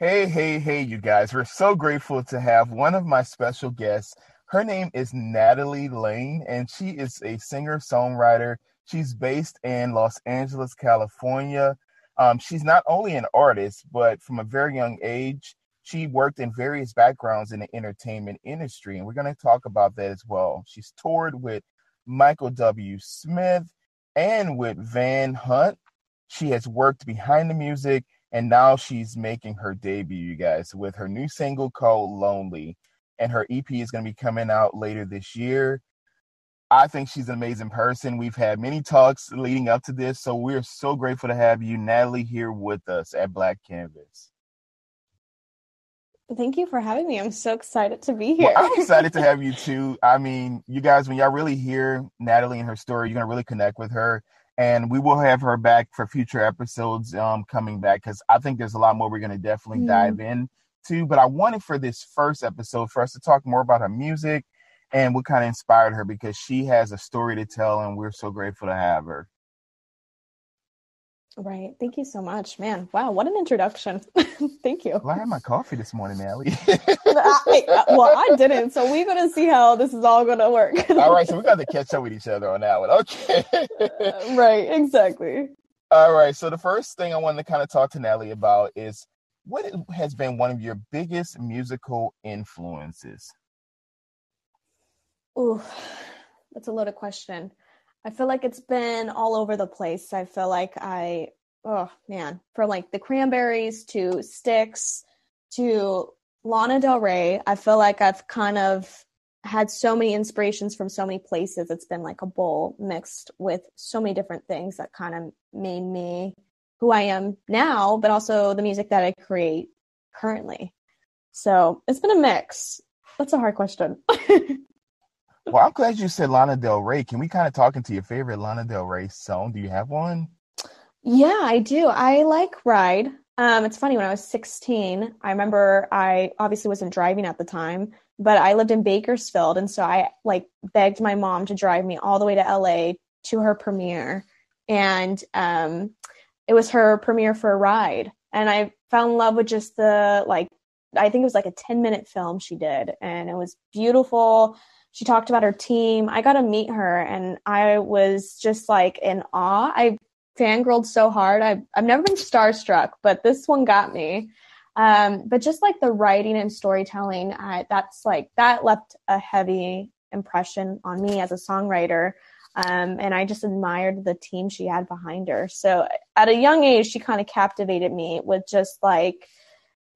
Hey, hey, hey, you guys. We're so grateful to have one of my special guests. Her name is Natalie Lane, and she is a singer songwriter. She's based in Los Angeles, California. Um, she's not only an artist, but from a very young age, she worked in various backgrounds in the entertainment industry. And we're going to talk about that as well. She's toured with Michael W. Smith and with Van Hunt. She has worked behind the music and now she's making her debut, you guys, with her new single called Lonely. And her EP is going to be coming out later this year. I think she's an amazing person. We've had many talks leading up to this, so we're so grateful to have you, Natalie, here with us at Black Canvas. Thank you for having me. I'm so excited to be here. Well, I'm excited to have you too. I mean, you guys, when y'all really hear Natalie and her story, you're gonna really connect with her and we will have her back for future episodes um, coming back because I think there's a lot more we're going to definitely mm. dive into. But I wanted for this first episode for us to talk more about her music and what kind of inspired her because she has a story to tell, and we're so grateful to have her. Right. Thank you so much, man. Wow, what an introduction. Thank you. Well, I had my coffee this morning, Allie. I, uh, well, I didn't, so we're gonna see how this is all gonna work. all right, so we got to catch up with each other on that one. Okay. Uh, right. Exactly. All right. So the first thing I wanted to kind of talk to Natalie about is what has been one of your biggest musical influences. Ooh, that's a loaded question. I feel like it's been all over the place. I feel like I, oh man, from like the cranberries to Styx to Lana Del Rey, I feel like I've kind of had so many inspirations from so many places. It's been like a bowl mixed with so many different things that kind of made me who I am now, but also the music that I create currently. So it's been a mix. That's a hard question. Well, I'm glad you said Lana Del Rey. Can we kind of talk into your favorite Lana Del Rey song? Do you have one? Yeah, I do. I like Ride. Um, it's funny when I was 16, I remember I obviously wasn't driving at the time, but I lived in Bakersfield, and so I like begged my mom to drive me all the way to LA to her premiere, and um, it was her premiere for a Ride, and I fell in love with just the like I think it was like a 10 minute film she did, and it was beautiful she talked about her team. I got to meet her and I was just like in awe. I fangirled so hard. I've, I've never been starstruck, but this one got me. Um, but just like the writing and storytelling, I, that's like, that left a heavy impression on me as a songwriter. Um, and I just admired the team she had behind her. So at a young age, she kind of captivated me with just like,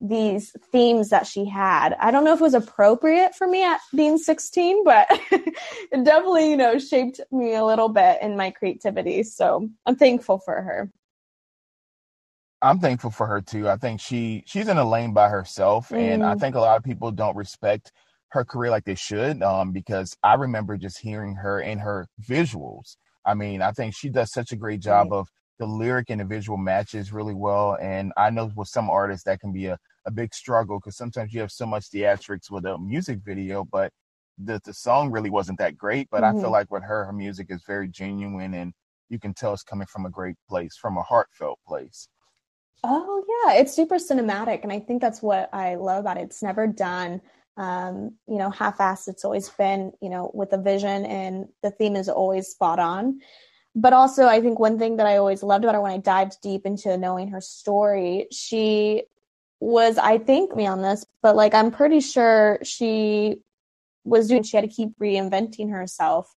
these themes that she had. I don't know if it was appropriate for me at being 16, but it definitely, you know, shaped me a little bit in my creativity. So I'm thankful for her. I'm thankful for her too. I think she she's in a lane by herself, mm. and I mm. think a lot of people don't respect her career like they should. Um, because I remember just hearing her and her visuals. I mean, I think she does such a great job right. of the lyric and the visual matches really well. And I know with some artists that can be a, a big struggle because sometimes you have so much theatrics with a music video, but the the song really wasn't that great. But mm-hmm. I feel mm-hmm. like with her, her music is very genuine and you can tell it's coming from a great place, from a heartfelt place. Oh yeah, it's super cinematic, and I think that's what I love about it. It's never done, um, you know, half-assed. It's always been, you know, with a vision, and the theme is always spot on but also i think one thing that i always loved about her when i dived deep into knowing her story she was i think me on this but like i'm pretty sure she was doing she had to keep reinventing herself.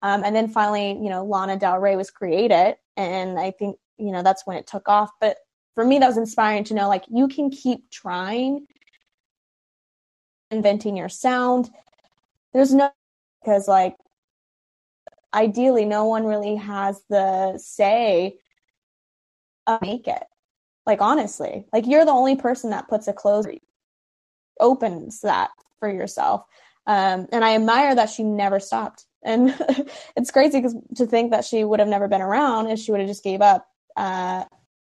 Um, and then finally you know lana del rey was created and i think you know that's when it took off. But for me that was inspiring to know like you can keep trying inventing your sound. There's no because like ideally no one really has the say of make it like honestly like you're the only person that puts a close opens that for yourself. Um, and i admire that she never stopped. And it's crazy because to think that she would have never been around if she would have just gave up uh,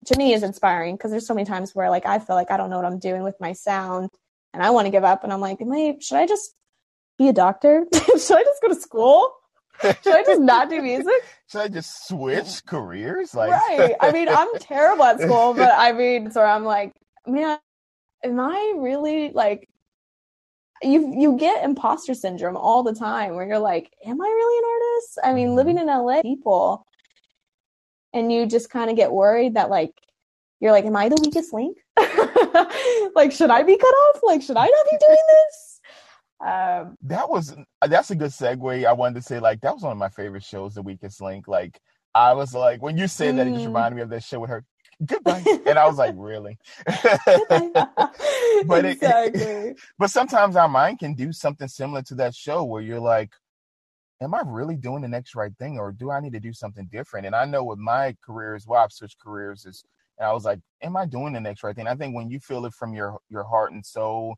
to me is inspiring because there's so many times where like i feel like i don't know what i'm doing with my sound and i want to give up and i'm like am I, should i just be a doctor? Should i just go to school should I just not do music? Should I just switch careers? Like Right. I mean, I'm terrible at school, but I mean, so I'm like man, am I really like you you get imposter syndrome all the time where you're like, am I really an artist? I mean, living mm-hmm. in LA, people, and you just kind of get worried that like you're like, am I the weakest link? like, should I be cut off? Like, should I not be doing this? Um, that was that's a good segue. I wanted to say like that was one of my favorite shows, The Weakest Link. Like I was like when you said mm. that, it just mm. reminded me of that show with her. Goodbye, and I was like, really? but exactly. it, but sometimes our mind can do something similar to that show where you're like, am I really doing the next right thing, or do I need to do something different? And I know with my career as well, I've switched careers. Is and I was like, am I doing the next right thing? I think when you feel it from your your heart and soul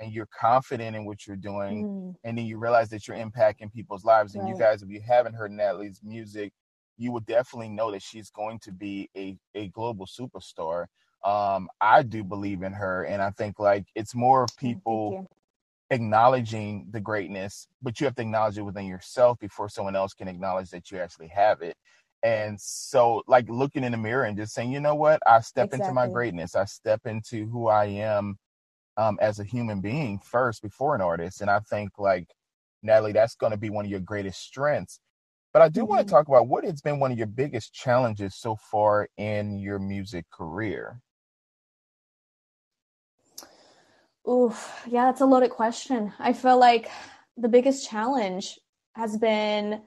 and you're confident in what you're doing mm. and then you realize that you're impacting people's lives and you guys if you haven't heard Natalie's music you will definitely know that she's going to be a, a global superstar. Um, I do believe in her and I think like it's more of people acknowledging the greatness but you have to acknowledge it within yourself before someone else can acknowledge that you actually have it. And so like looking in the mirror and just saying you know what? I step exactly. into my greatness. I step into who i am um, as a human being first before an artist. And I think like Natalie, that's going to be one of your greatest strengths. But I do mm-hmm. want to talk about what has been one of your biggest challenges so far in your music career. Oof, yeah, that's a loaded question. I feel like the biggest challenge has been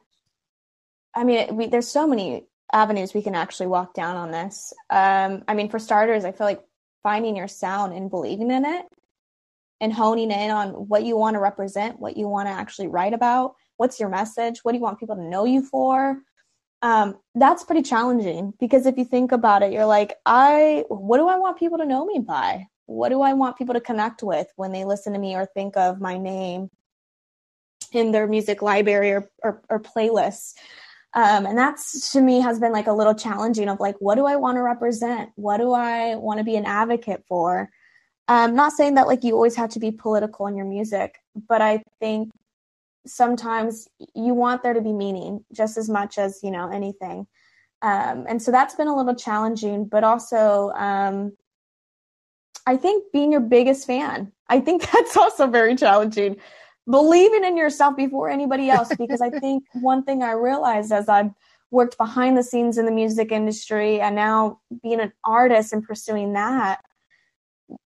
I mean, we, there's so many avenues we can actually walk down on this. Um, I mean, for starters, I feel like finding your sound and believing in it and honing in on what you want to represent, what you want to actually write about, what's your message, what do you want people to know you for. Um, that's pretty challenging because if you think about it, you're like, I, what do I want people to know me by? What do I want people to connect with when they listen to me or think of my name in their music library or, or, or playlists? Um, and that's to me has been like a little challenging of like, what do I want to represent? What do I want to be an advocate for? I'm not saying that like you always have to be political in your music, but I think sometimes you want there to be meaning just as much as you know anything. Um, and so that's been a little challenging, but also um, I think being your biggest fan. I think that's also very challenging. Believing in yourself before anybody else, because I think one thing I realized as I've worked behind the scenes in the music industry and now being an artist and pursuing that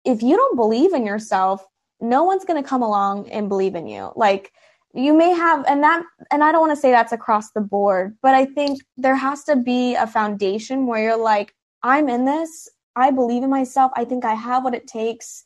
if you don't believe in yourself, no one's going to come along and believe in you. Like you may have, and that, and I don't want to say that's across the board, but I think there has to be a foundation where you're like, I'm in this. I believe in myself. I think I have what it takes.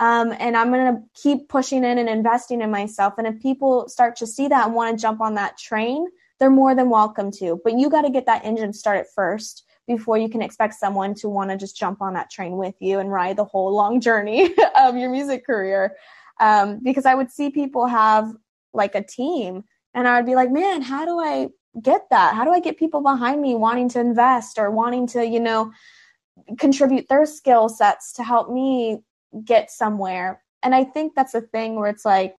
Um, and I'm going to keep pushing in and investing in myself. And if people start to see that and want to jump on that train, they're more than welcome to. But you got to get that engine started first before you can expect someone to want to just jump on that train with you and ride the whole long journey of your music career. Um, because I would see people have like a team and I would be like, man, how do I get that? How do I get people behind me wanting to invest or wanting to, you know, contribute their skill sets to help me get somewhere? And I think that's a thing where it's like,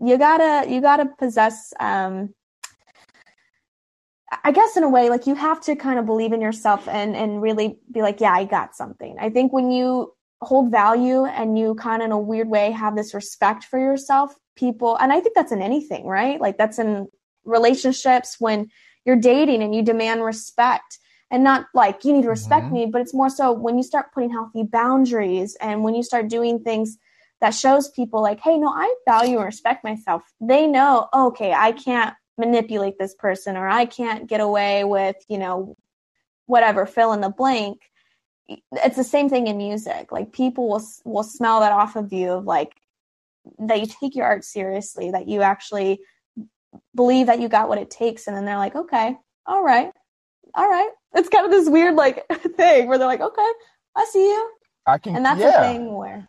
you gotta, you gotta possess, um, I guess in a way, like you have to kind of believe in yourself and and really be like, yeah, I got something. I think when you hold value and you kind of in a weird way have this respect for yourself, people, and I think that's in anything, right? Like that's in relationships when you're dating and you demand respect and not like you need to respect mm-hmm. me, but it's more so when you start putting healthy boundaries and when you start doing things that shows people like, hey, no, I value and respect myself. They know, okay, I can't manipulate this person or I can't get away with, you know, whatever, fill in the blank. It's the same thing in music. Like people will will smell that off of you of like that you take your art seriously, that you actually believe that you got what it takes and then they're like, "Okay, all right. All right." It's kind of this weird like thing where they're like, "Okay, I see you." I can And that's yeah. the thing where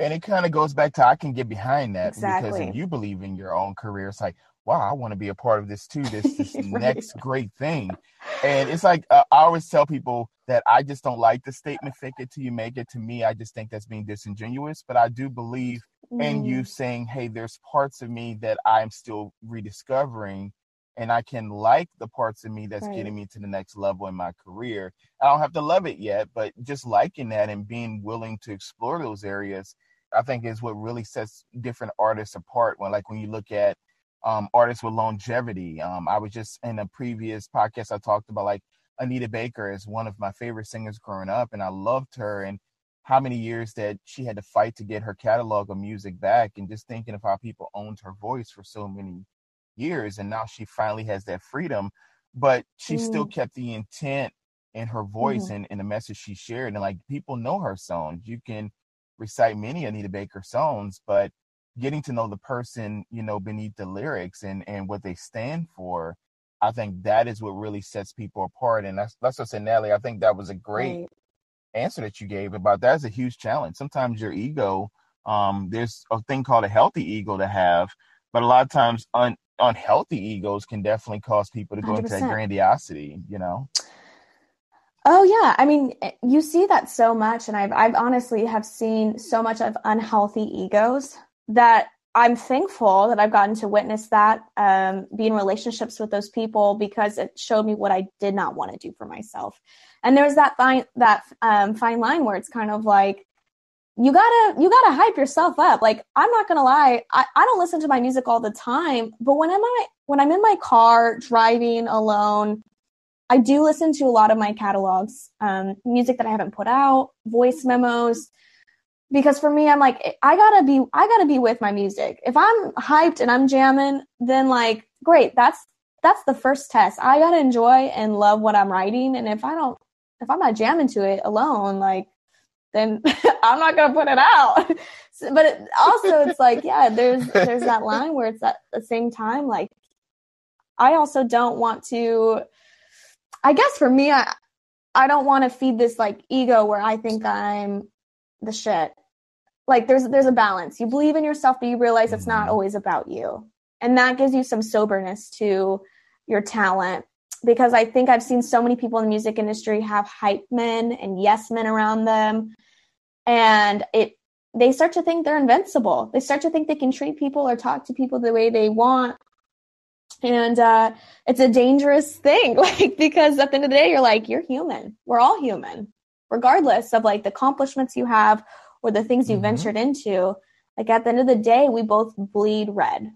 and it kind of goes back to I can get behind that exactly. because if you believe in your own career, it's like wow, I want to be a part of this too. This this right. next great thing, and it's like uh, I always tell people that I just don't like the statement "fake it till you make it." To me, I just think that's being disingenuous. But I do believe mm. in you mm. saying, "Hey, there's parts of me that I'm still rediscovering." And I can like the parts of me that's right. getting me to the next level in my career. I don't have to love it yet, but just liking that and being willing to explore those areas, I think is what really sets different artists apart. When like when you look at um, artists with longevity, um, I was just in a previous podcast I talked about like Anita Baker is one of my favorite singers growing up, and I loved her and how many years that she had to fight to get her catalog of music back, and just thinking of how people owned her voice for so many years and now she finally has that freedom but she mm. still kept the intent in her voice mm. and, and the message she shared and like people know her songs you can recite many anita baker songs but getting to know the person you know beneath the lyrics and and what they stand for i think that is what really sets people apart and that's that's what i said natalie i think that was a great right. answer that you gave about that's a huge challenge sometimes your ego um there's a thing called a healthy ego to have but a lot of times un, unhealthy egos can definitely cause people to go 100%. into that grandiosity, you know? Oh yeah, I mean, eh, you see that so much, and I've I've honestly have seen so much of unhealthy egos that I'm thankful that I've gotten to witness that, um, be in relationships with those people because it showed me what I did not want to do for myself. And there's that fine that um, fine line where it's kind of like you gotta you gotta hype yourself up. Like i'm not gonna lie I, I don't listen to my music all the time but when am i when i'm in my car driving alone i do listen to a lot of my catalogs um, music that i haven't put out voice memos because for me i'm like i gotta be i gotta be with my music. If i'm hyped and i'm jamming then like great that's that's the first test. I gotta enjoy and love what i'm writing and if i don't if i'm not jamming to it alone like then I'm not gonna put it out. but it, also, it's like, yeah, there's there's that line where it's at the same time, like, I also don't want to. I guess for me, I I don't want to feed this like ego where I think I'm the shit. Like, there's there's a balance. You believe in yourself, but you realize it's not mm-hmm. always about you, and that gives you some soberness to your talent because I think I've seen so many people in the music industry have hype men and yes men around them. And it they start to think they're invincible. They start to think they can treat people or talk to people the way they want. And uh, it's a dangerous thing, like because at the end of the day, you're like, you're human. We're all human, regardless of like the accomplishments you have or the things you mm-hmm. ventured into. Like at the end of the day, we both bleed red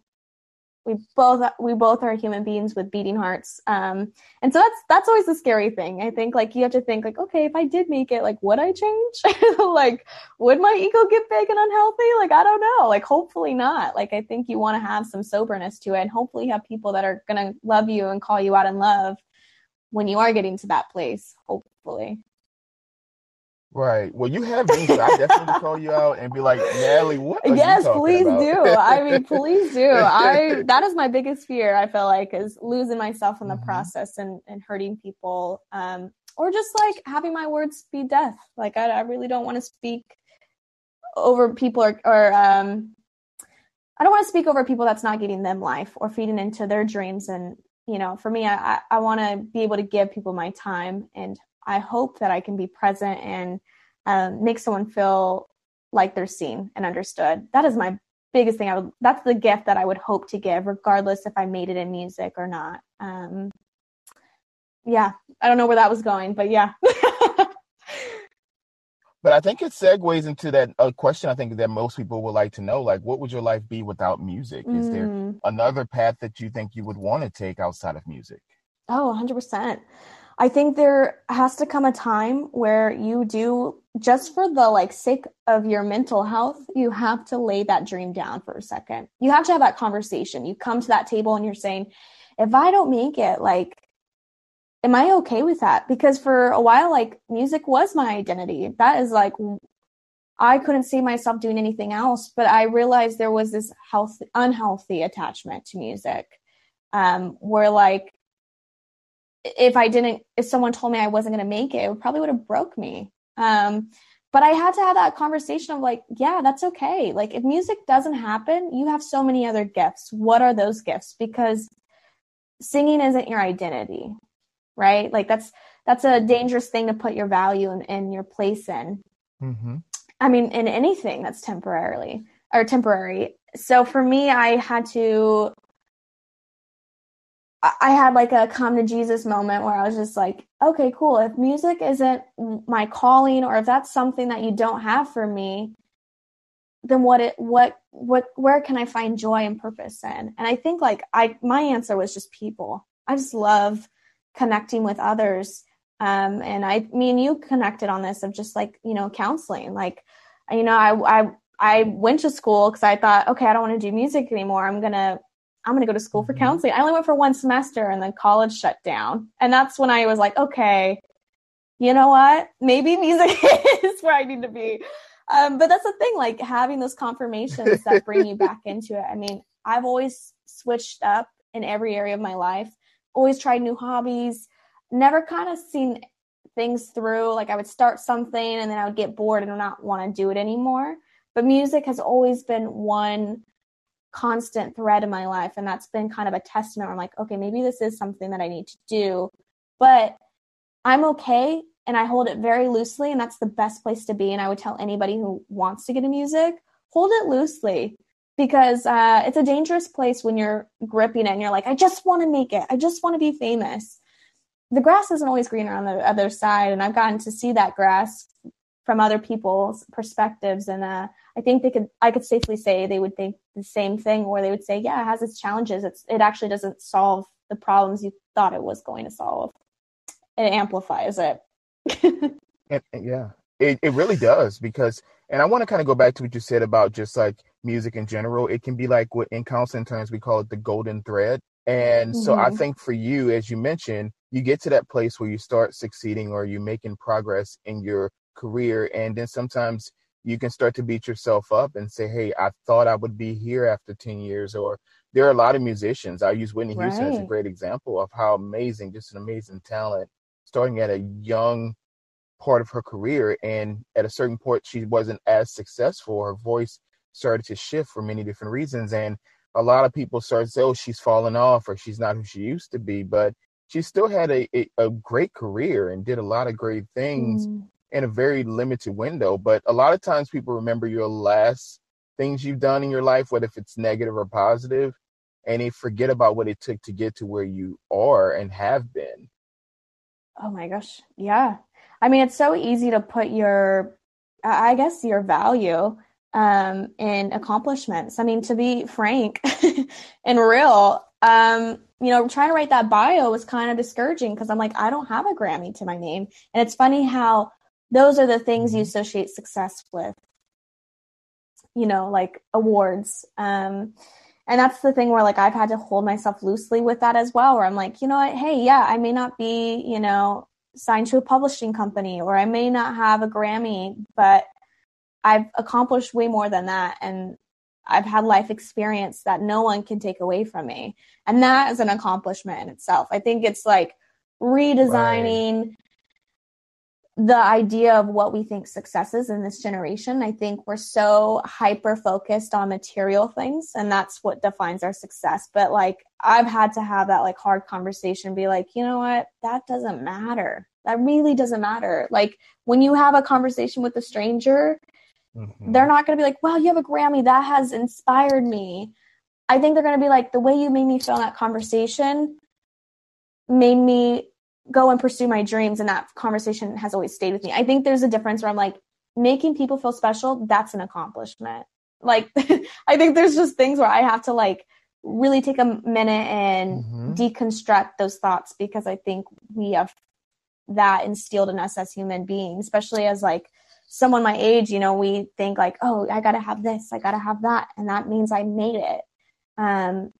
we both we both are human beings with beating hearts. Um and so that's that's always the scary thing. I think like you have to think like okay if i did make it like would i change? Like would my ego get big and unhealthy? Like i don't know. Like hopefully not. Like i think you want to have some soberness to it and hopefully have people that are going to love you and call you out in love when you are getting to that place hopefully Right. Well, you have me, so I definitely call you out and be like, Natalie, what? yes, please about? do. I mean, please do. I that is my biggest fear. I feel like is losing myself in the mm-hmm. process and and hurting people, um, or just like having my words be death. Like I, I really don't want to speak over people or or um, I don't want to speak over people that's not getting them life or feeding into their dreams. And you know, for me, I I, I want to be able to give people my time and I hope that I can be present and um, make someone feel like they're seen and understood. That is my biggest thing. I would. That's the gift that I would hope to give, regardless if I made it in music or not. Um, yeah, I don't know where that was going, but yeah. but I think it segues into that uh, question. I think that most people would like to know, like, what would your life be without music? Is there mm. another path that you think you would want to take outside of music? Oh, 100 percent. I think there has to come a time where you do just for the like sake of your mental health, you have to lay that dream down for a second. You have to have that conversation. You come to that table and you're saying, if I don't make it, like, am I okay with that? Because for a while, like, music was my identity. That is like, I couldn't see myself doing anything else, but I realized there was this health, unhealthy attachment to music. Um, where like if I didn't, if someone told me I wasn't going to make it, it probably would have broke me. Um, but I had to have that conversation of like, yeah, that's okay. Like if music doesn't happen, you have so many other gifts. What are those gifts? Because singing isn't your identity, right? Like that's that's a dangerous thing to put your value and, and your place in. Mm-hmm. I mean, in anything that's temporarily or temporary. So for me, I had to I had like a come to Jesus moment where I was just like, okay, cool. If music isn't my calling or if that's something that you don't have for me, then what it what what where can I find joy and purpose in? And I think like I my answer was just people. I just love connecting with others. Um, and I me and you connected on this of just like, you know, counseling. Like, you know, I I I went to school because I thought, okay, I don't want to do music anymore. I'm gonna I'm going to go to school for mm-hmm. counseling. I only went for one semester and then college shut down. And that's when I was like, okay, you know what? Maybe music is where I need to be. Um, but that's the thing, like having those confirmations that bring you back into it. I mean, I've always switched up in every area of my life, always tried new hobbies, never kind of seen things through. Like I would start something and then I would get bored and not want to do it anymore. But music has always been one constant thread in my life. And that's been kind of a testament. I'm like, okay, maybe this is something that I need to do, but I'm okay. And I hold it very loosely. And that's the best place to be. And I would tell anybody who wants to get into music, hold it loosely because uh, it's a dangerous place when you're gripping it and you're like, I just want to make it. I just want to be famous. The grass isn't always greener on the other side. And I've gotten to see that grass from other people's perspectives. And uh, I think they could, I could safely say they would think the same thing, or they would say, yeah, it has its challenges. It's, it actually doesn't solve the problems you thought it was going to solve. It amplifies it. yeah, it, it really does because, and I want to kind of go back to what you said about just like music in general. It can be like what in counseling terms we call it the golden thread. And mm-hmm. so I mm-hmm. think for you, as you mentioned, you get to that place where you start succeeding or you're making progress in your career. And then sometimes you can start to beat yourself up and say, Hey, I thought I would be here after 10 years. Or there are a lot of musicians. I use Whitney Houston right. as a great example of how amazing, just an amazing talent, starting at a young part of her career. And at a certain point, she wasn't as successful. Her voice started to shift for many different reasons. And a lot of people started to say, oh, she's fallen off or she's not who she used to be. But she still had a, a, a great career and did a lot of great things. Mm in a very limited window. But a lot of times people remember your last things you've done in your life, whether if it's negative or positive, and they forget about what it took to get to where you are and have been. Oh my gosh. Yeah. I mean, it's so easy to put your, I guess, your value um, in accomplishments. I mean, to be frank and real, um, you know, trying to write that bio was kind of discouraging because I'm like, I don't have a Grammy to my name. And it's funny how those are the things you mm-hmm. associate success with. You know like awards. Um and that's the thing where like i've had to hold myself loosely with that as well where i'm like you know what? Hey yeah i may not be you know signed to a publishing company or i may not have a grammy but i've accomplished way more than that and i've had life experience that no one can take away from me. And that is an accomplishment in itself. I think it's like redesigning right the idea of what we think success is in this generation. I think we're so hyper focused on material things and that's what defines our success. But like I've had to have that like hard conversation be like, you know what? That doesn't matter. That really doesn't matter. Like when you have a conversation with a stranger, mm-hmm. they're not going to be like, "Wow, you have a Grammy. That has inspired me." I think they're going to be like, "The way you made me feel in that conversation made me go and pursue my dreams and that conversation has always stayed with me. I think there's a difference where i'm like making people feel special that's an accomplishment. Like i think there's just things where i have to like really take a minute and mm-hmm. deconstruct those thoughts because i think we have that instilled in us as human beings especially as like someone my age you know we think like oh i gotta have this i gotta have that and that means i made it. Um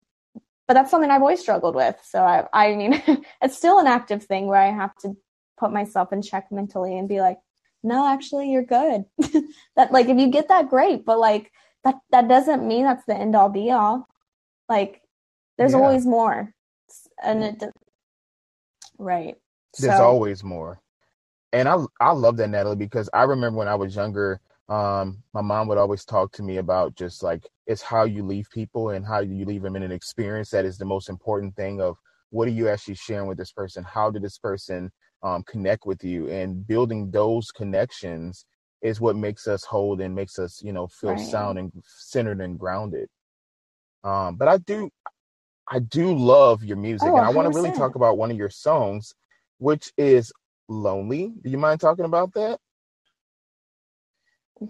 but that's something I've always struggled with. So I, I mean, it's still an active thing where I have to put myself in check mentally and be like, no, actually, you're good. that like if you get that, great, but like that that doesn't mean that's the end all be all. Like there's yeah. always more, and it right. There's so. always more, and I I love that Natalie because I remember when I was younger um, my mom would always talk to me about just like it's how you leave people and how you leave them in an experience that is the most important thing of what are you actually sharing with this person how did this person um, connect with you and building those connections is what makes us hold and makes us you know feel right. sound and centered and grounded um, but i do I do love your music, Oh, and I want to really talk about one of your songs, which is "Lonely." Do you mind talking about that?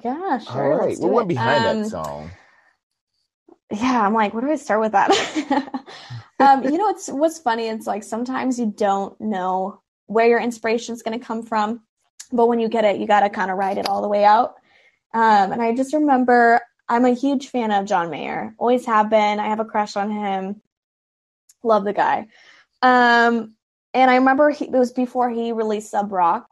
Yeah, All sure. right. Let's What went behind that Um, song? Yeah, I'm like, where do I start with that? um, you know, it's what's funny. It's like sometimes you don't know where your inspiration is going to come from, but when you get it, you got to kind of ride it all the way out. Um, and I just remember I'm a huge fan of John Mayer. Always have been. I have a crush on him. Love the guy. Um, and I remember he, it was before he released Sob Rock.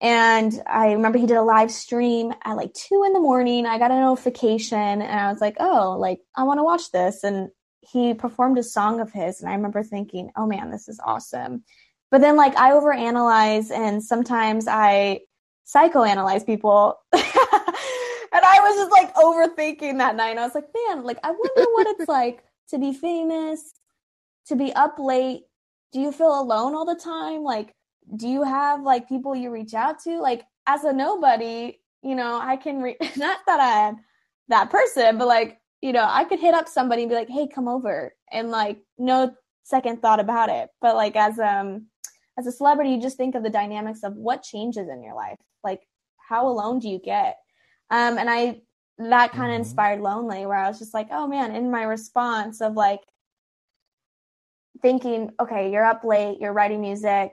And I remember he did a live stream at like two in the morning. I got a notification and I was like, oh, like I want to watch this. And he performed a song of his. And I remember thinking, oh man, this is awesome. But then like I overanalyze and sometimes I psychoanalyze people. and I was just like overthinking that night. I was like, man, like I wonder what it's like to be famous, to be up late. Do you feel alone all the time? Like, do you have like people you reach out to? Like, as a nobody, you know, I can re- not that I'm that person, but like, you know, I could hit up somebody and be like, "Hey, come over," and like, no second thought about it. But like, as um, as a celebrity, you just think of the dynamics of what changes in your life. Like, how alone do you get? Um, and I that kind of Mhm. inspired Lonely, where I was just like, oh man, in my response of like thinking, okay, you're up late, you're writing music,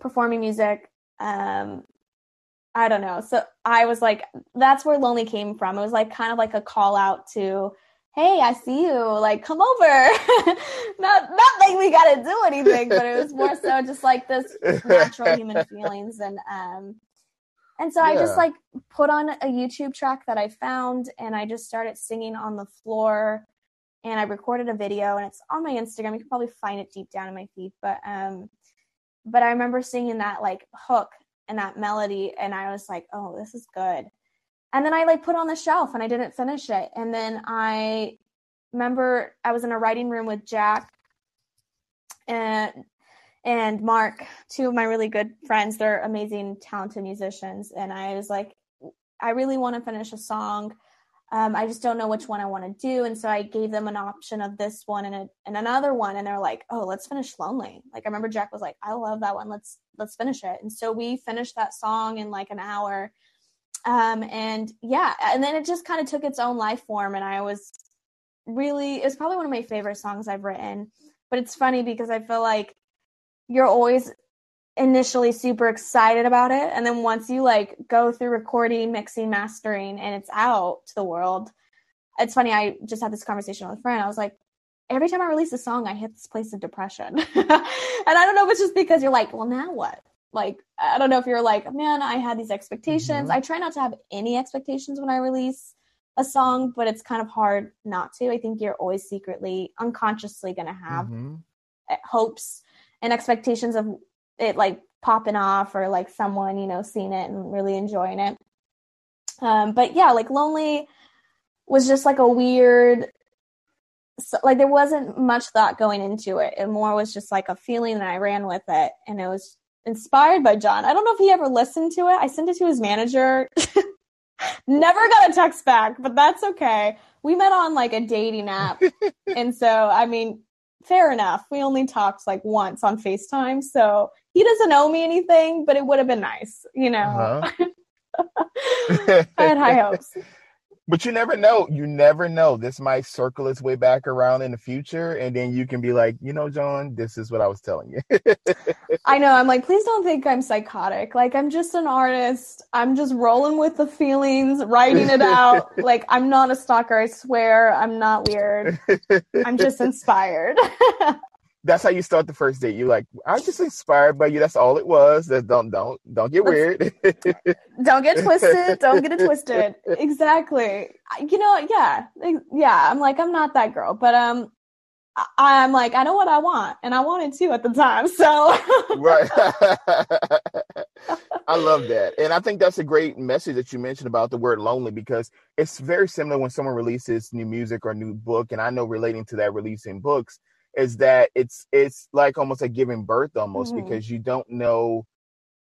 performing music. Um, I don't know. So I was like, that's where Lonely came from. It was like kind of like a call out to, hey, I see you, like come over. not not like we gotta do anything, but it was more so just like this natural human feelings and um and so I just like put on a YouTube track that I found and I just started singing on the floor and I recorded a video and it's on my Instagram. You can probably find it deep down in my feed, but um but I remember singing that like hook and that melody and I was like, "Oh, this is good." And then I like put on the shelf and I didn't finish it. And then I remember I was in a writing room with Jack and and Mark, two of my really good friends. They're amazing, talented musicians. And I was like, I really want to finish a song. Um, I just don't know which one I want to do. And so I gave them an option of this one and, a, and another one. And they're like, oh, let's finish Lonely. Like I remember Jack was like, I love that one. Let's let's finish it. And so we finished that song in like an hour. Um, and yeah, and then it just kind of took its own life form. And I was really, it's probably one of my favorite songs I've written. But it's funny because I feel like you're always initially super excited about it. And then once you like go through recording mixing mastering and it's out to the world it's funny i just had this conversation with a friend. I was like every time i release a song i hit this place of depression. And i don't know if it's just because you're like well now what? Like i don't know if you're like man i had these expectations. Mhm. i try not to have any expectations when i release a song but it's kind of hard not to. I think you're always secretly unconsciously going to have Mhm. hopes and expectations of it like popping off or like someone you know seeing it and really enjoying it. Um but yeah like lonely was just like a weird so, like there wasn't much thought going into it. It more was just like a feeling and i ran with it and it was inspired by john. I don't know if he ever listened to it. I sent it to his manager. Never got a text back but that's okay. We met on like a dating app. And so i mean fair enough. We only talked like once on facetime so he doesn't owe me anything but it would have been nice you know. Uh-huh. i had high hopes But you never know. You never know. This might circle its way back around in the future, and then you can be like, you know, John, this is what I was telling you. I know. I'm like, please don't think I'm psychotic. Like, I'm just an artist. I'm just rolling with the feelings, writing it out. like, I'm not a stalker. I swear. I'm not weird. I'm just inspired. That's how you start the first date. You're like, I'm just inspired by you. That's all it was. That don't don't don't get weird. don't get twisted. Don't get it twisted. Exactly. You know, yeah. Yeah. I'm like, I'm not that girl, but, um, I- I'm like, I know what I want, and I wanted to at the time. So, right. I love that. And I think that's a great message that you mentioned about the word lonely because it's very similar when someone releases new music or new book. And I know relating to that releasing books is that it's it's like almost like giving birth almost Mhm. because you don't know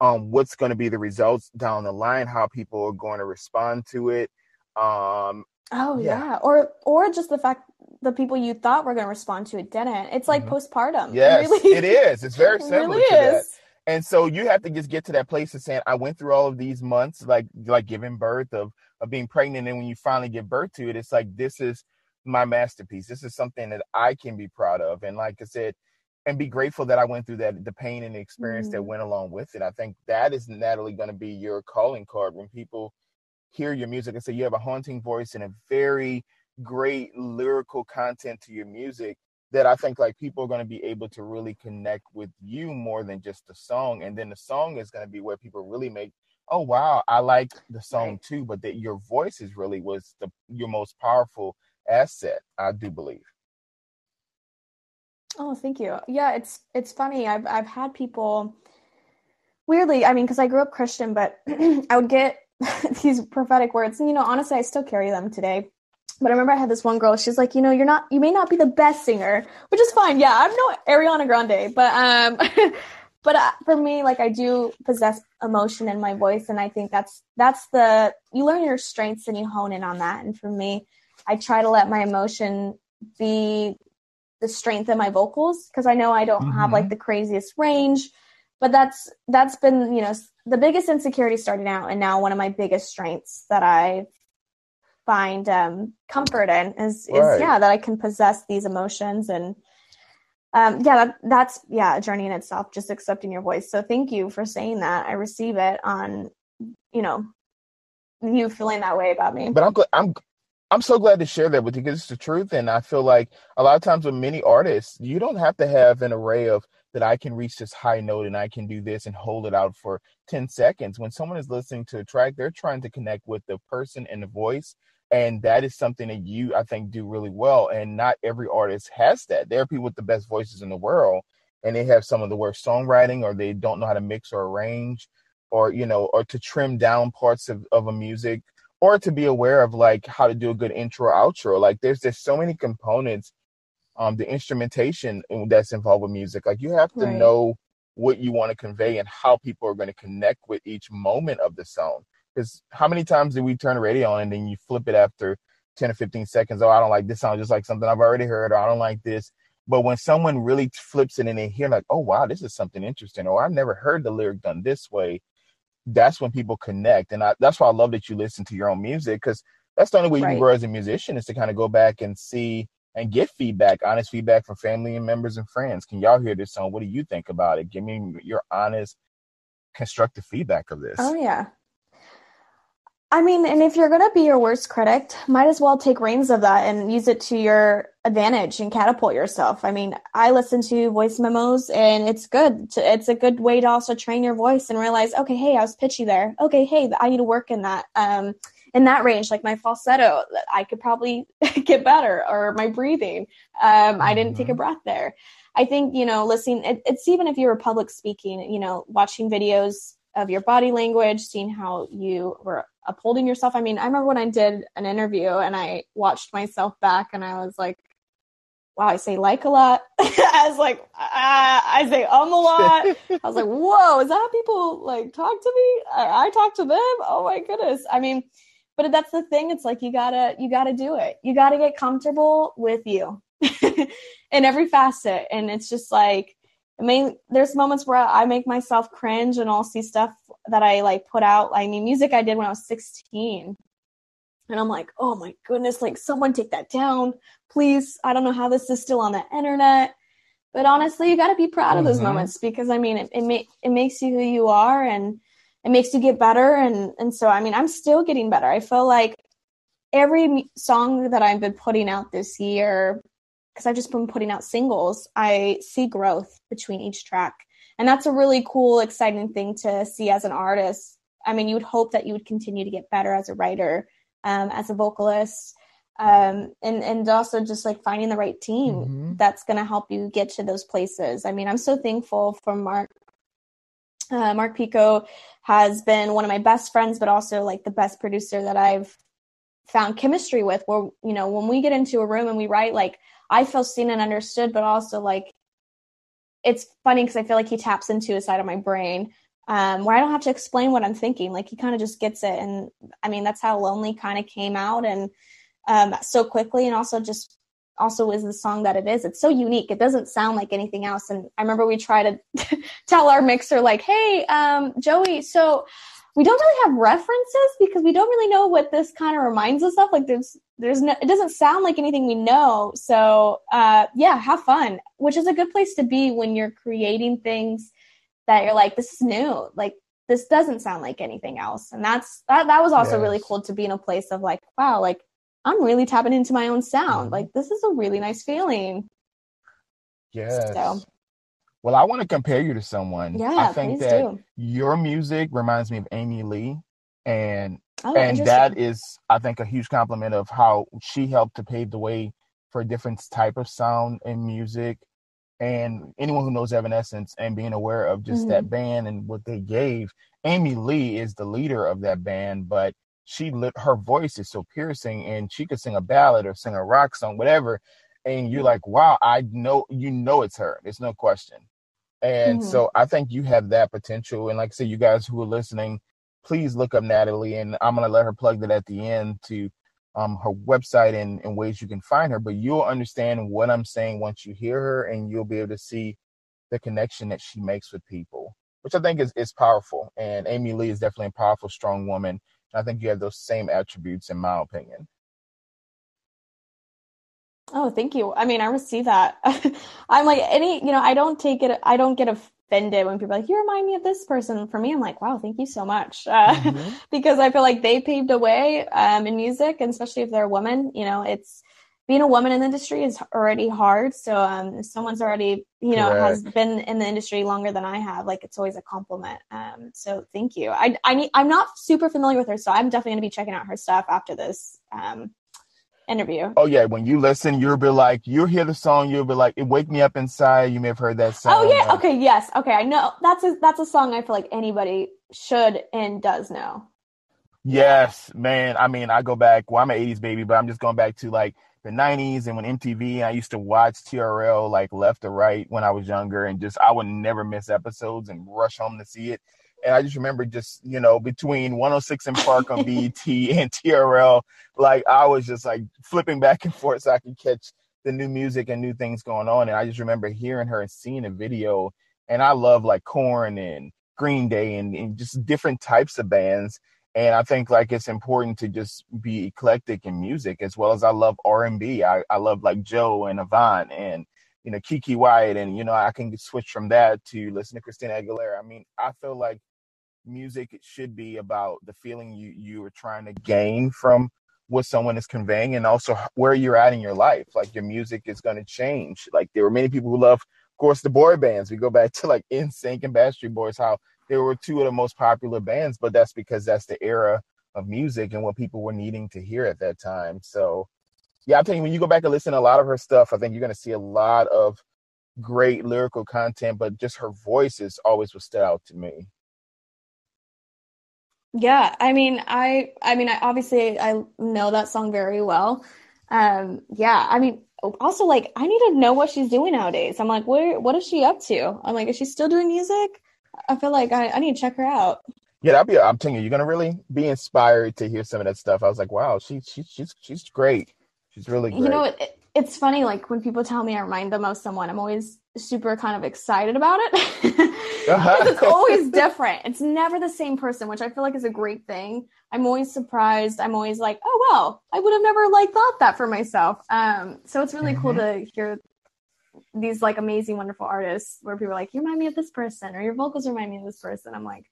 um what's going to be the results down the line, how people are going to respond to it. Um, oh yeah. yeah. or or just the fact the people you thought were going to respond to it didn't. It's like mm-hmm. postpartum. Yes, it, really, it is. It's very similar it really to is. that. And so you have to just get to that place of saying, I went through all of these months, like like giving birth, of of being pregnant, and when you finally give birth to it, it's like this is my masterpiece. This is something that I can be proud of. And like I said, and be grateful that I went through that, the pain and the experience mm-hmm. that went along with it. I think that is Natalie going to be your calling card when people hear your music and say you have a haunting voice and a very great lyrical content to your music that I think like people are going to be able to really connect with you more than just the song. And then the song is going to be where people really make, oh wow, I like the song right. too. But that your voice is really was the your most powerful asset, I do believe. Oh, thank you. Yeah, it's it's funny. I've I've had people weirdly, I mean, because I grew up Christian, but I would get these prophetic words. And you know, honestly, I still carry them today. But I remember I had this one girl, she's like, you know, you're not you may not be the best singer, which is fine. Yeah, I'm no Ariana Grande, but um but uh, for me like I do possess emotion in my voice and I think that's that's the you learn your strengths and you hone in on that. And for me, I try to let my emotion be the strength of my vocals because I know I don't mm-hmm. have like mm-hmm. the craziest range. But that's that's been you know the biggest insecurity starting out, and now one of my biggest strengths that I find um, comfort in is right. is yeah that I can possess these emotions and um, yeah that, that's yeah a journey in itself just accepting your voice. So thank you for saying that. I receive it on you know you feeling that way about me. But I'm I'm I'm so glad to share that with you because it's the truth. And I feel like a lot of times with many artists, you don't have to have an array of that I can reach this high note and I can do this and hold it out for 10 seconds. When someone is listening to a track, they're trying to connect with the person and the voice. And that is something that you, I think, do really well. And not every artist has that. There are people with the best voices in the world and they have some of the worst songwriting or they don't know how to mix or arrange or, you know, or to trim down parts of, of a music or to be aware of like how to do a good intro outro. Like there's just so many components um the instrumentation that's involved with music. Like you have to right. know what you want to convey and how people are going to connect with each moment of the song. Because how many times do we turn the radio on and then you flip it after 10 or 15 seconds? Oh i don't like this sound just like something i've already heard or i don't like this. But when someone really flips it and they hear like oh wow this is something interesting or i've never heard the lyric done this way that's when people connect. And I, that's why I love that you listen to your own music because that's the only way you right. can grow as a musician is to kind of go back and see and get feedback, honest feedback from family and members and friends. Can y'all hear this song? What do you think about it? Give me your honest, constructive feedback of this. Oh, yeah. I mean, and if you're going to be your worst critic, might as well take reins of that and use it to your advantage and catapult yourself. I mean, I listen to voice memos and it's good. To, it's a good way to also train your voice and realize, okay, hey, I was pitchy there. Okay, hey, I need to work in that. Um, in that range, like my falsetto, I could probably get better, or my breathing. Um, I didn't take a mm-hmm. breath there. I think you know, listening. It, it's even if you were public speaking, you know, watching videos of your body language, seeing how you were upholding yourself. I mean, I remember when I did an interview and I watched myself back and I was like, wow, I say like a lot. I was like, ah, I say um a lot. I was like, whoa, is that how people like talk to me? I, I talk to them. Oh my goodness. I mean, but that's the thing. It's like, you gotta, you gotta do it. You gotta get comfortable with you in every facet. And it's just like, I mean, there's moments where I make myself cringe and I'll see stuff that I like put out. I mean, music I did when I was 16. And I'm like, oh my goodness, like someone take that down, please. I don't know how this is still on the internet. But honestly, you got to be proud of those mm-hmm. moments because I mean, it, it, ma- it makes you who you are and it makes you get better. And, and so, I mean, I'm still getting better. I feel like every song that I've been putting out this year because I've just been putting out singles, I see growth between each track. And that's a really cool, exciting thing to see as an artist. I mean, you would hope that you would continue to get better as a writer, um, as a vocalist, um, and and also just like finding the right team mm-hmm. that's going to help you get to those places. I mean, I'm so thankful for Mark. Uh, Mark Pico has been one of my best friends, but also like the best producer that I've found chemistry with. Where you know, when we get into a room and we write, like I feel seen and understood, but also like it's funny because I feel like he taps into a side of my brain um, where I don't have to explain what I'm thinking. Like he kind of just gets it. And I mean, that's how Lonely kind of came out and um, so quickly. And also just also is the song that it is. It's so unique. It doesn't sound like anything else. And I remember we try to tell our mixer like, Hey, um, Joey, so we don't really have references because we don't really know what this kind of reminds us of. Like there's, there's no, it doesn't sound like anything we know. So, uh, yeah, have fun, which is a good place to be when you're creating things that you're like, this is new. Like this doesn't sound like anything else. And that's, that, that was also yes. really cool to be in a place of like, wow, like I'm really tapping into my own sound. Mm-hmm. Like this is a really nice feeling. Yes. So. Well, I want to compare you to someone. Yeah, I think that do. your music reminds me of Amy Lee, and oh, and that is, I think, a huge compliment of how she helped to pave the way for a different type of sound in music. And anyone who knows Evanescence and being aware of just mm-hmm. that band and what they gave, Amy Lee is the leader of that band, but she lit her voice is so piercing, and she could sing a ballad or sing a rock song, whatever. And you're like, wow, I know, you know, it's her. There's no question. And mm-hmm. so I think you have that potential. And like I said, you guys who are listening, please look up Natalie. And I'm going to let her plug that at the end to um, her website and, and ways you can find her. But you'll understand what I'm saying once you hear her, and you'll be able to see the connection that she makes with people, which I think is, is powerful. And Amy Lee is definitely a powerful, strong woman. I think you have those same attributes, in my opinion. Oh, thank you. I mean, I receive that. I'm like any, you know, I don't take it. I don't get offended when people are like, "You remind me of this person." For me, I'm like, "Wow, thank you so much," uh, mm-hmm. because I feel like they paved a way um, in music, and especially if they're a woman. You know, it's being a woman in the industry is already hard. So, um, if someone's already, you know, Correct. has been in the industry longer than I have, like it's always a compliment. Um, so thank you. I, I need, I'm not super familiar with her, so I'm definitely going to be checking out her stuff after this. Um, interview. Oh yeah, when you listen, you'll be like, you'll hear the song, you'll be like, it wake me up inside. You may have heard that song. Oh yeah, uh, okay, yes, okay, I know that's a that's a song I feel like anybody should and does know. Yes, man. I mean, I go back. Well, I'm an '80s baby, but I'm just going back to like the 90s and when MTV. I used to watch TRL like left to right when I was younger, and just I would never miss episodes and rush home to see it. And I just remember just, you know, between 106 & Park on BET and TRL, like I was just like flipping back and forth so I could catch the new music and new things going on. And I just remember hearing her and seeing a video. And I love like Korn and Green Day and, and just different types of bands. And I think like it's important to just be eclectic in music as well as I love R and B. I, I love like Joe and Avant and you know Keke Wyatt and you know I can switch from that to listen to Christina Aguilera. I mean I feel like music it should be about the feeling you you are trying to gain from what someone is conveying and also where you're at in your life. Like your music is going to change. Like there were many people who love of course the boy bands. We go back to like NSYNC and Backstreet Boys how they were two of the most popular bands but that's because that's the era of music and what people were needing to hear at that time. So yeah i'm telling you when you go back and listen to a lot of her stuff i think you're going to see a lot of great lyrical content but just her voice is always what stood out to me yeah, I mean, I, I mean, I obviously I know that song very well. Um, yeah, I mean, also like I need to know what she's doing nowadays. I'm like, where, what is she up to? I'm like, is she still doing music? I feel like I, I need to check her out. Yeah, that'd be. I'm telling you, you're gonna really be inspired to hear some of that stuff. I was like, wow, she, she she's she's great. She's really great. You know, it, it's funny. Like when people tell me I remind them of someone, I'm always super kind of excited about it. uh-huh. it's always different. It's never the same person, which I feel like is a great thing. I'm always surprised. I'm always like, oh well, I would have never like thought that for myself. Um, so it's really mm-hmm. cool to hear these like amazing, wonderful artists where people are like, you remind me of this person, or your vocals remind me of this person. I'm like,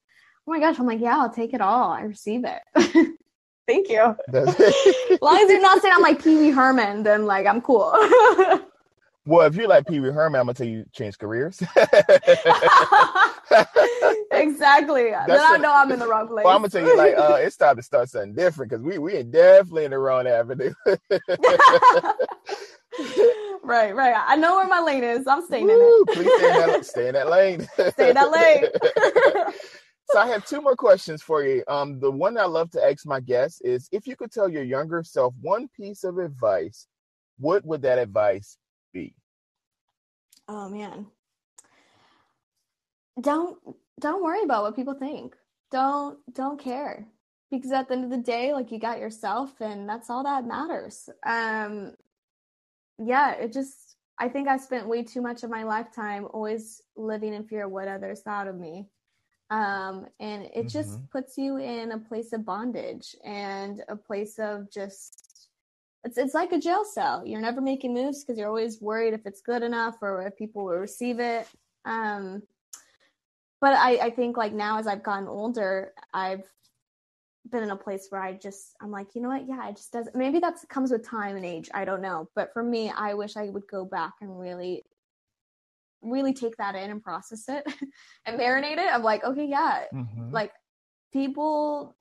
oh my gosh, I'm like, yeah, I'll take it all. I receive it. Thank you. as long as you're not saying I'm like Pee Wee Herman, then like I'm cool. Well, if you're like Pee Wee Herman, I'm gonna tell you change careers. exactly. That's then I know I'm in the wrong place. Well, I'm gonna tell you like uh, it's time to start something different because we we are definitely in the wrong avenue. right, right. I know where my lane is. I'm staying Woo, in it. please stay in that, stay in that lane. stay in that lane. so I have two more questions for you. Um, the one I love to ask my guests is if you could tell your younger self one piece of advice, what would that advice be? Oh man. don't don't worry about what people think. Don't don't care because at the end of the day, like you got yourself, and that's all that matters. Um, yeah, it just I think I spent way too much of my lifetime always living in fear of what others thought of me. Um, and it mm-hmm. just puts you in a place of bondage and a place of just it's it's like a jail cell. You're never making moves because you're always worried if it's good enough or if people will receive it. Um, but I, I think like now as I've gotten older, I've been in a place where I just I'm like, you know what? Yeah, it just doesn't. Maybe that comes with time and age. I don't know. But for me, I wish I would go back and really, really take that in and process it and marinate it. I'm like, okay, yeah, mm-hmm. like people.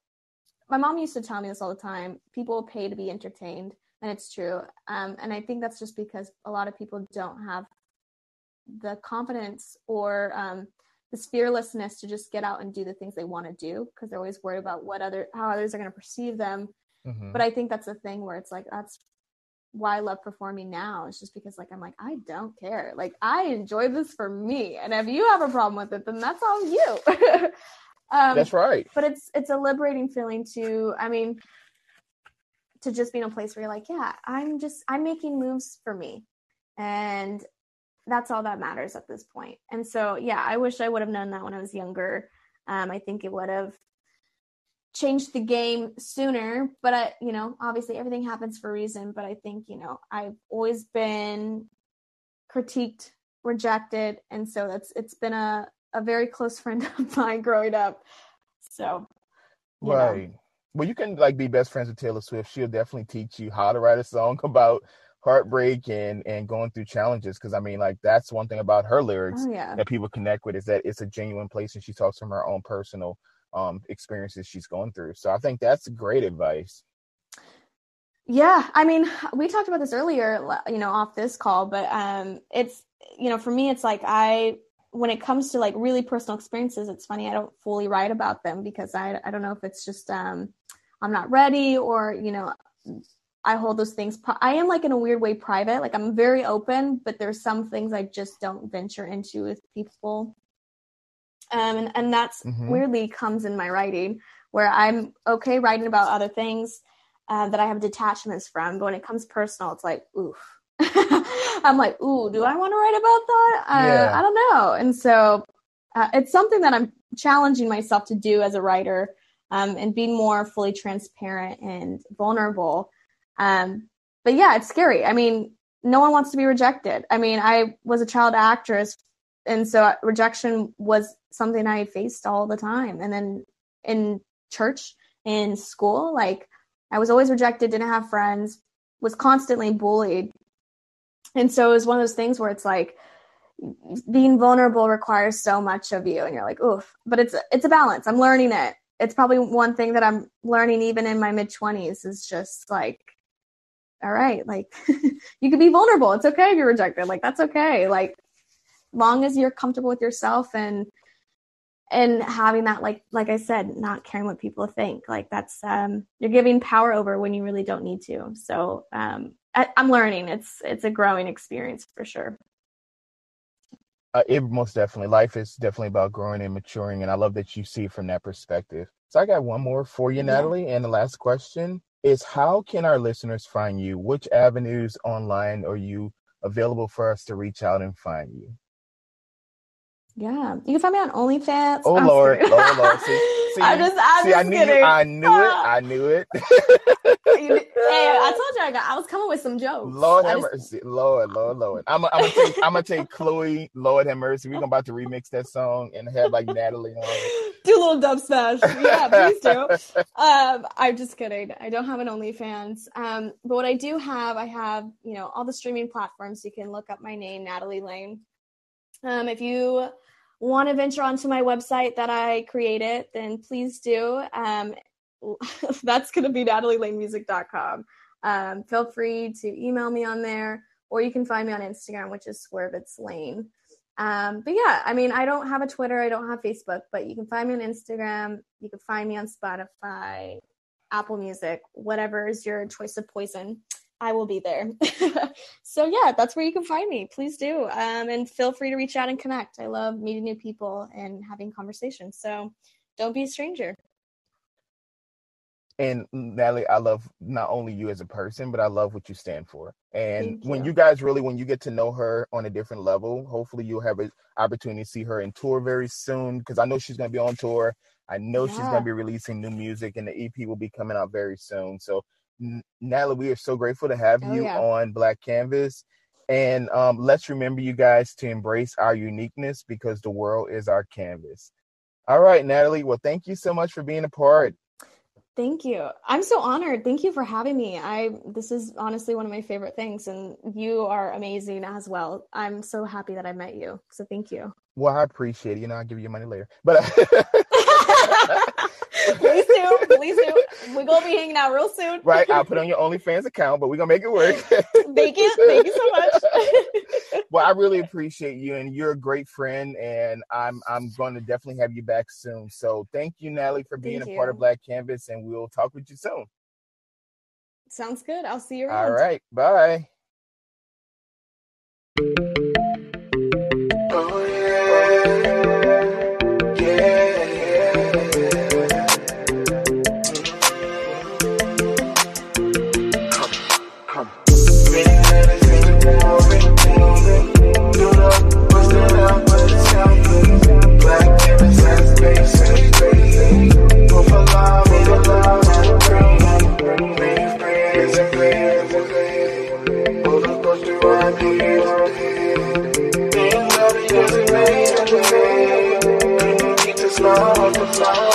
My mom used to tell me this all the time. People pay to be entertained, and it's true. Um, and I think that's just because a lot of people don't have the confidence or um, this fearlessness to just get out and do the things they want to do because they're always worried about what other how others are going to perceive them. Mm-hmm. but i think that's a thing where it's like that's why i love performing now it's just because like i'm like i don't care. Like i enjoy this for me. And if you have a problem with it then that's on you. Um, that's right. but it's it's a liberating feeling to i mean to just being a place where you're like yeah i'm just i'm making moves for me and that's all that matters at this point. And so, yeah, I wish I would have known that when I was younger. Um, I think it would have changed the game sooner. But I, you know, obviously everything happens for a reason. But I think, you know, I've always been critiqued, rejected, and so that's it's been a a very close friend of mine growing up. So, right. Know. Well, you can like be best friends with Taylor Swift. She'll definitely teach you how to write a song about heartbreak and and going through challenges because i mean like that's one thing about her lyrics oh, yeah. that people connect with is that it's a genuine place and she talks from her own personal um experiences she's going through so i think that's great advice yeah i mean we talked about this earlier you know off this call but um it's you know for me it's like i when it comes to like really personal experiences it's funny i don't fully write about them because i i don't know if it's just um i'm not ready or you know I hold those things. I am like in a weird way private. Like I'm very open, but there's some things I just don't venture into with people. Um, and and that's mm-hmm. weirdly comes in my writing, where I'm okay writing about other things uh, that I have detachments from. But when it comes personal, it's like oof. I'm like, ooh, do I want to write about that? Uh, yeah. I don't know. And so uh, it's something that I'm challenging myself to do as a writer um, and being more fully transparent and vulnerable um, but yeah, it's scary. I mean, no one wants to be rejected. I mean, I was a child actress, and so rejection was something I faced all the time. And then in church, in school, like I was always rejected, didn't have friends, was constantly bullied. And so it was one of those things where it's like being vulnerable requires so much of you and you're like, oof. But it's it's a balance. I'm learning it. It's probably one thing that I'm learning even in my mid 20s is just like all right, like you can be vulnerable. It's okay if you're rejected. Like that's okay. Like long as you're comfortable with yourself and and having that like like I said, not caring what people think. Like that's um you're giving power over when you really don't need to. So um I, am learning. It's it's a growing experience for sure. Uh, it most definitely life is definitely about growing and maturing and i love that you see it from that perspective so i got one more for you natalie yeah. and the last question is how can our listeners find you? Which avenues online are you available for us to reach out and find you? Yeah, you can find me on OnlyFans. Oh, Lord, Lord, Lord. See, see, I'm just, I'm see, just I knew, kidding. I knew it. I knew it. hey, I told you I got. I was coming with some jokes. Lord have just... mercy, Lord, Lord, Lord. I'm, I'm gonna take, I'm gonna take Chloe. Lord have mercy. We're gonna about to remix that song and have like Natalie on. Do a little Dubsmash. Yeah, please do. um, I'm just kidding. I don't have an OnlyFans. Um, but what I do have, I have you know all the streaming platforms. You can look up my name, Natalie Lane. Um, if you want to venture onto my website that I created, then please do. Um, that's going to be natalieLaneMusic.com. Um, feel free to email me on there, or you can find me on Instagram, which is Swerve It's Lane. Um, but yeah, I mean, I don't have a Twitter, I don't have Facebook, but you can find me on Instagram. You can find me on Spotify, Apple Music, whatever is your choice of poison. I will be there. so yeah, that's where you can find me. Please do. Um, and feel free to reach out and connect. I love meeting new people and having conversations. So don't be a stranger. And Natalie, I love not only you as a person, but I love what you stand for. And Thank when you. you guys really, when you get to know her on a different level, hopefully you'll have an opportunity to see her in tour very soon because I know she's going to be on tour. I know she's going to be releasing new music, and the EP will be coming out very soon. So, Natalie, we are so grateful to have Oh, you yeah. on Black Canvas. And um, let's remember, you guys, to embrace our uniqueness because the world is our canvas. All right, Natalie. Well, thank you so much for being a part. Thank you. I'm so honored. Thank you for having me. I this is honestly one of my favorite things and you are amazing as well. I'm so happy that I met you. So thank you. Well, I appreciate it. You know, I'll give you your money later. But please do. Please do. We're gonna be hanging out real soon. right, I'll put on your OnlyFans account, but we're gonna make it work. Thank you. Thank you so much. well, I really appreciate you, and you're a great friend, and I'm I'm going to definitely have you back soon. So thank you, Natalie, for being Thank a part of Black Canvas, and we'll talk with you soon. Sounds good. I'll see you around. All right, bye. Being